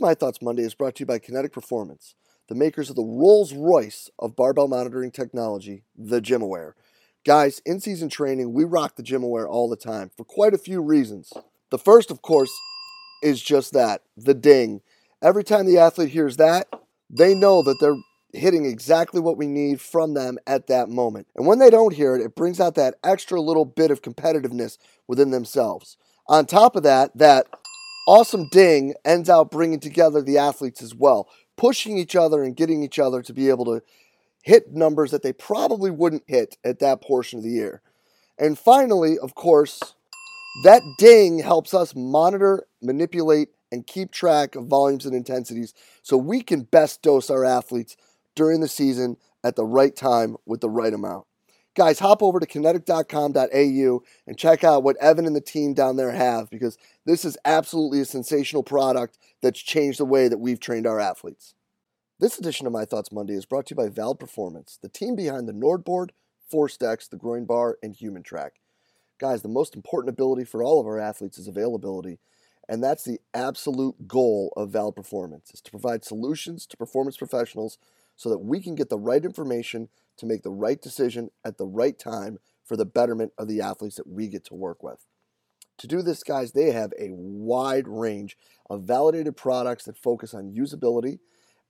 My Thoughts Monday is brought to you by Kinetic Performance, the makers of the Rolls Royce of barbell monitoring technology, the GymAware. Guys, in season training, we rock the GymAware all the time for quite a few reasons. The first, of course, is just that the ding. Every time the athlete hears that, they know that they're hitting exactly what we need from them at that moment. And when they don't hear it, it brings out that extra little bit of competitiveness within themselves. On top of that, that awesome ding ends out bringing together the athletes as well, pushing each other and getting each other to be able to hit numbers that they probably wouldn't hit at that portion of the year. And finally, of course, that ding helps us monitor, manipulate, and keep track of volumes and intensities so we can best dose our athletes during the season at the right time with the right amount. Guys, hop over to kinetic.com.au and check out what Evan and the team down there have because this is absolutely a sensational product that's changed the way that we've trained our athletes. This edition of My Thoughts Monday is brought to you by VALD Performance, the team behind the NordBord, ForceDecks, the Groin Bar, and HumanTrak. Guys, the most important ability for all of our athletes is availability, and that's the absolute goal of VALD Performance, is to provide solutions to performance professionals so that we can get the right information to make the right decision at the right time for the betterment of the athletes that we get to work with. To do this, guys, they have a wide range of validated products that focus on usability.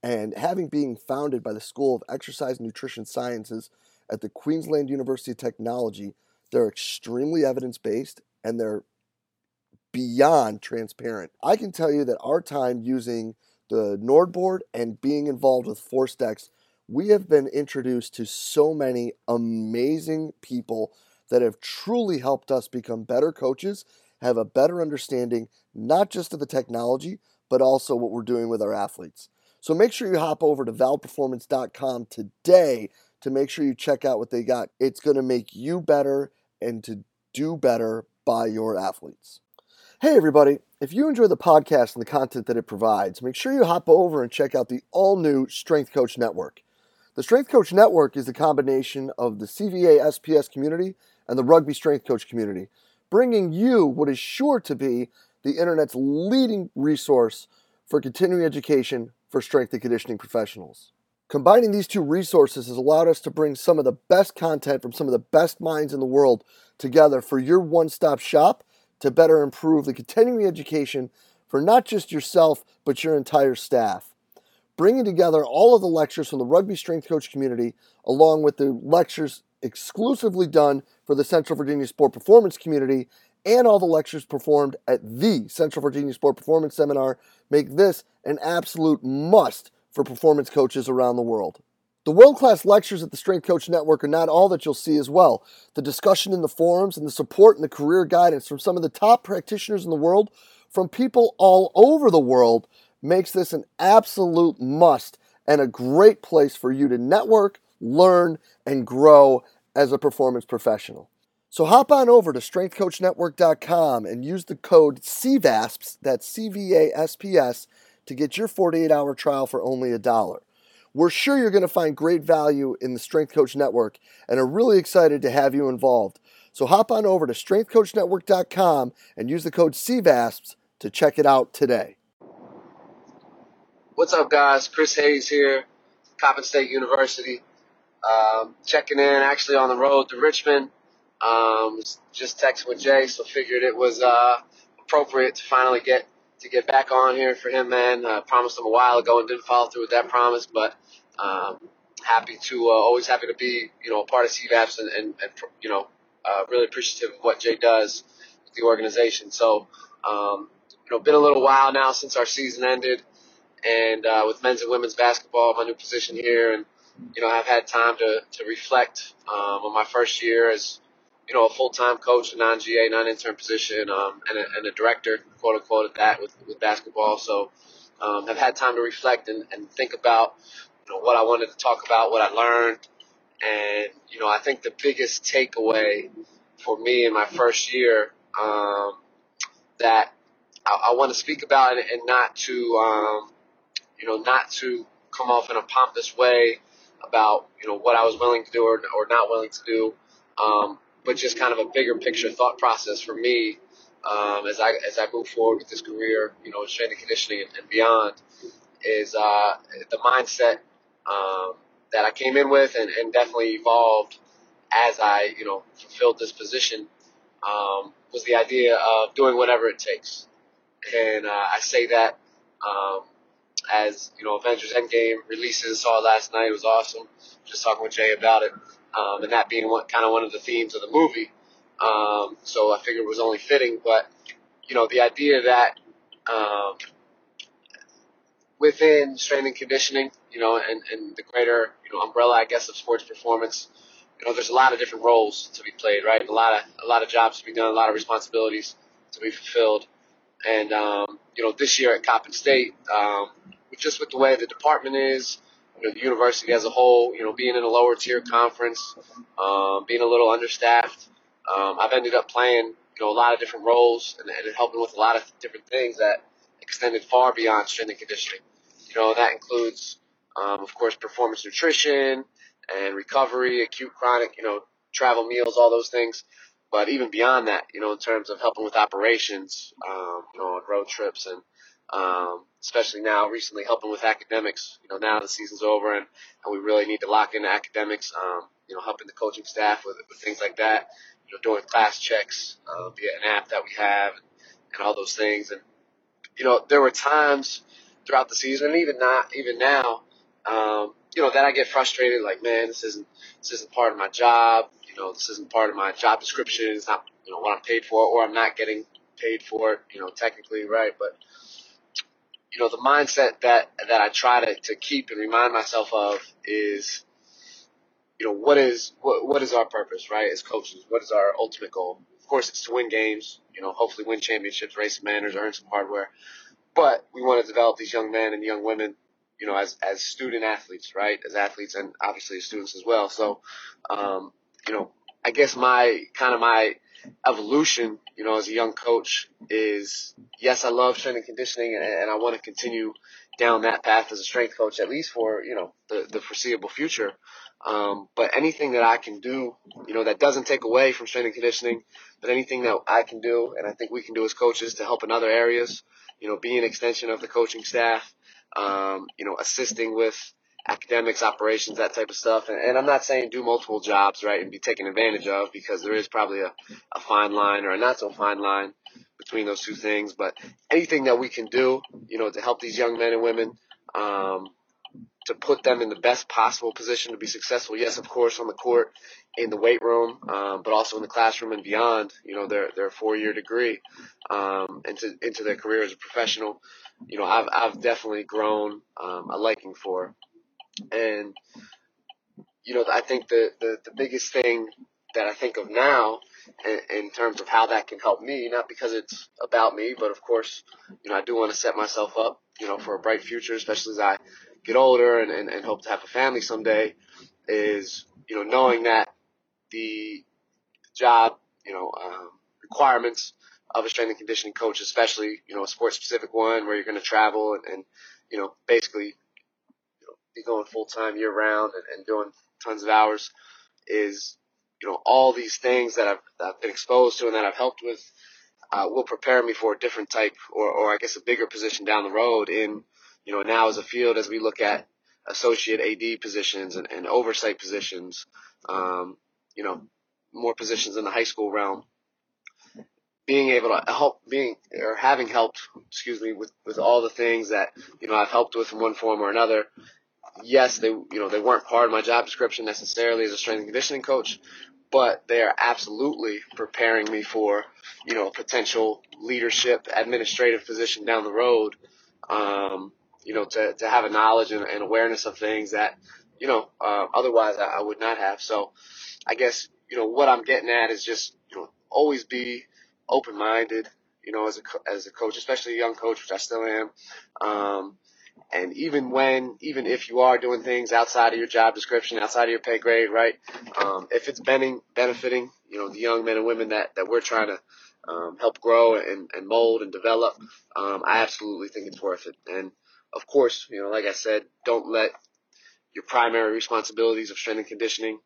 And having being founded by the School of Exercise Nutrition Sciences at the Queensland University of Technology, they're extremely evidence based and they're beyond transparent. I can tell you that our time using the NordBord and being involved with ForceDecks we have been introduced to so many amazing people that have truly helped us become better coaches, have a better understanding, not just of the technology, but also what we're doing with our athletes. So make sure you hop over to valdperformance.com today to make sure you check out what they got. It's going to make you better and to do better by your athletes. Hey, everybody. If you enjoy the podcast and the content that it provides, make sure you hop over and check out the all new Strength Coach Network. The Strength Coach Network is the combination of the CVA SPS community and the Rugby Strength Coach community, bringing you what is sure to be the internet's leading resource for continuing education for strength and conditioning professionals. Combining these two resources has allowed us to bring some of the best content from some of the best minds in the world together for your one stop shop to better improve the continuing education for not just yourself, but your entire staff bringing together all of the lectures from the rugby strength coach community, along with the lectures exclusively done for the Central Virginia Sport Performance community, and all the lectures performed at the Central Virginia Sport Performance Seminar, make this an absolute must for performance coaches around the world. The world class lectures at the Strength Coach Network are not all that you'll see as well. The discussion in the forums and the support and the career guidance from some of the top practitioners in the world, from people all over the world, makes this an absolute must and a great place for you to network, learn, and grow as a performance professional. So hop on over to strengthcoachnetwork.com and use the code CVASPS, that's C V A S P S, to get your 48 hour trial for only a dollar. We're sure you're going to find great value in the Strength Coach Network and are really excited to have you involved. So hop on over to strengthcoachnetwork.com and use the code CVASPS to check it out today. What's up, guys? Chris Hayes here, Coppin State University. Um, checking in actually on the road to Richmond. Um, just texting with Jay, so figured it was uh, appropriate to finally get to get back on here for him, man. I promised him a while ago and didn't follow through with that promise, but um, happy to uh, always happy to be you know a part of CVASPS and, and, and you know uh, really appreciative of what Jay does with the organization. So um, you know, been a little while now since our season ended and uh, with men's and women's basketball, my new position here, and you know, I've had time to to reflect um, on my first year as you know a full time coach, a non GA, non intern position, um, and, a, and a director, quote unquote, at that with with basketball. So um, I've had time to reflect and, and think about you know what I wanted to talk about, what I learned, and you know, I think the biggest takeaway for me in my first year um, that I, I want to speak about and, and not to um, you know, not to come off in a pompous way about, you know, what I was willing to do or, or not willing to do, um, but just kind of a bigger picture thought process for me um, as I as I move forward with this career, you know, strength and conditioning and, and beyond, is uh, the mindset um, that I came in with and, and definitely evolved as I you know fulfilled this position. Um, was the idea of doing whatever it takes, and uh, I say that um, as you know, Avengers Endgame releases. Saw last night. It was awesome. Just talking with Jay about it, um, and that being one, kind of one of the themes of the movie. Um, so I figured it was only fitting. But you know, the idea that um, within strength and conditioning, you know, and, and the greater you know umbrella, I guess, of sports performance, you know, there's a lot of different roles to be played, right? A lot of a lot of jobs to be done, a lot of responsibilities to be fulfilled. And um, you know, this year at Coppin State, um, just with the way the department is, you know, the university as a whole, you know, being in a lower tier conference, um, being a little understaffed, um, I've ended up playing, you know, a lot of different roles and, and helping with a lot of different things that extended far beyond strength and conditioning. You know, that includes, um, of course, performance nutrition and recovery, acute, chronic, you know, travel meals, all those things. But even beyond that, you know, in terms of helping with operations, um, you know, on road trips and um, especially now recently helping with academics. You know, now the season's over and, and we really need to lock into academics. Um, you know, helping the coaching staff with, with things like that. You know, doing class checks uh, via an app that we have and, and all those things. And you know, there were times throughout the season, and even not even now, um, you know, that I get frustrated. Like, man, this isn't this isn't part of my job. You know, this isn't part of my job description. It's not you know what I'm paid for, or I'm not getting paid for it. You know, technically, right? But you know, the mindset that, that I try to, to keep and remind myself of is, you know, what is, what, what is our purpose, right? As coaches, what is our ultimate goal? Of course, it's to win games, you know, hopefully win championships, race some manners, earn some hardware. But we want to develop these young men and young women, you know, as, as student athletes, right? As athletes and obviously as students as well. So, um, you know, I guess my, kind of my, evolution, you know, as a young coach is yes, I love strength and conditioning and, and I want to continue down that path as a strength coach, at least for, you know, the, the foreseeable future. Um, but anything that I can do, you know, that doesn't take away from strength and conditioning, but anything that I can do and I think we can do as coaches to help in other areas, you know, be an extension of the coaching staff, um, you know, assisting with academics, operations, that type of stuff. And, and I'm not saying do multiple jobs, right, and be taken advantage of because there is probably a, a fine line or a not so fine line between those two things. But anything that we can do, you know, to help these young men and women, um, to put them in the best possible position to be successful. Yes, of course, on the court, in the weight room, um, but also in the classroom and beyond. You know, their their four year degree um, into into their career as a professional. You know, I've I've definitely grown um, a liking for and, you know, I think the, the, the biggest thing that I think of now in, in terms of how that can help me, not because it's about me, but of course, you know, I do want to set myself up, you know, for a bright future, especially as I get older and, and, and hope to have a family someday is, you know, knowing that the job, you know, um, requirements of a strength and conditioning coach, especially, you know, a sports specific one where you're going to travel and, and, you know, basically be going full time year round and, and doing tons of hours is, you know, all these things that I've, that I've been exposed to and that I've helped with uh, will prepare me for a different type or, or I guess a bigger position down the road in, you know, now as a field as we look at associate AD positions and, and oversight positions, um, you know, more positions in the high school realm. Being able to help, being or having helped, excuse me, with with all the things that you know I've helped with in one form or another, yes, they you know they weren't part of my job description necessarily as a strength and conditioning coach, but they are absolutely preparing me for you know a potential leadership administrative position down the road. Um, you know, to, to have a knowledge and, and awareness of things that, you know, uh, otherwise I, I would not have. So I guess, you know, what I'm getting at is just, you know, always be open minded, you know, as a, as a coach, especially a young coach, which I still am. Um, and even when, even if you are doing things outside of your job description, outside of your pay grade, right? Um, if it's benefiting, benefiting, you know, the young men and women that, that we're trying to, um, help grow and, and mold and develop, um, I absolutely think it's worth it. And of course, you know, like I said, don't let your primary responsibilities of strength and conditioning,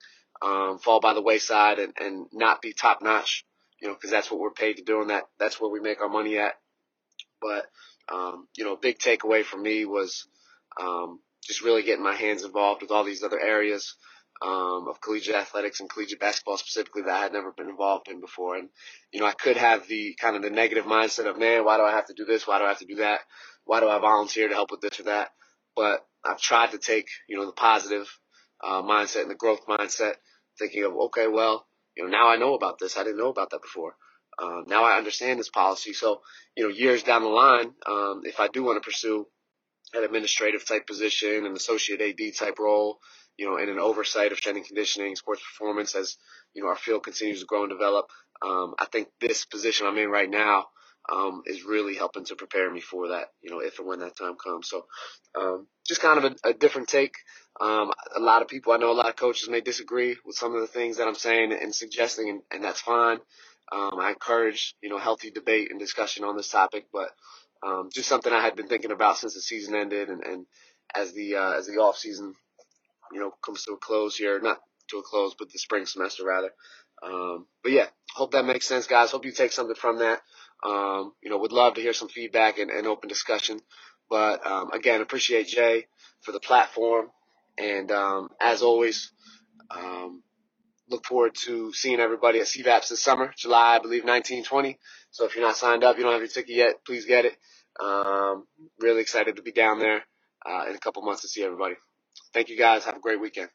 um, fall by the wayside and, and not be top notch you know, because that's what we're paid to do, and that that's where we make our money at. But um, you know, a big takeaway for me was um, just really getting my hands involved with all these other areas um, of collegiate athletics and collegiate basketball specifically that I had never been involved in before. And, you know, I could have the kind of the negative mindset of, man, why do I have to do this? Why do I have to do that? Why do I volunteer to help with this or that? But I've tried to take, you know, the positive uh, mindset and the growth mindset, thinking of, okay, well, you know, now I know about this. I didn't know about that before. Uh, now I understand this policy. So, you know, years down the line, um, if I do want to pursue an administrative type position, an associate AD type role, you know, in an oversight of and conditioning, sports performance as, you know, our field continues to grow and develop. Um, I think this position I'm in right now, um, is really helping to prepare me for that, you know, if and when that time comes. So, um, just kind of a, a different take. Um, a lot of people, I know a lot of coaches may disagree with some of the things that I'm saying and suggesting, and, and that's fine. Um, I encourage, you know, healthy debate and discussion on this topic, but, um, just something I had been thinking about since the season ended and, and as the, uh, as the off season you know, comes to a close here, not to a close, but the spring semester rather. Um, but yeah, hope that makes sense, guys. Hope you take something from that. Um, you know, would love to hear some feedback and, and open discussion. But um, again, appreciate Jay for the platform, and um, as always, um, look forward to seeing everybody at CVASPS this summer, July, I believe, 1920. So if you're not signed up, you don't have your ticket yet, please get it. Um, really excited to be down there uh, in a couple months to see everybody. Thank you guys. Have a great weekend.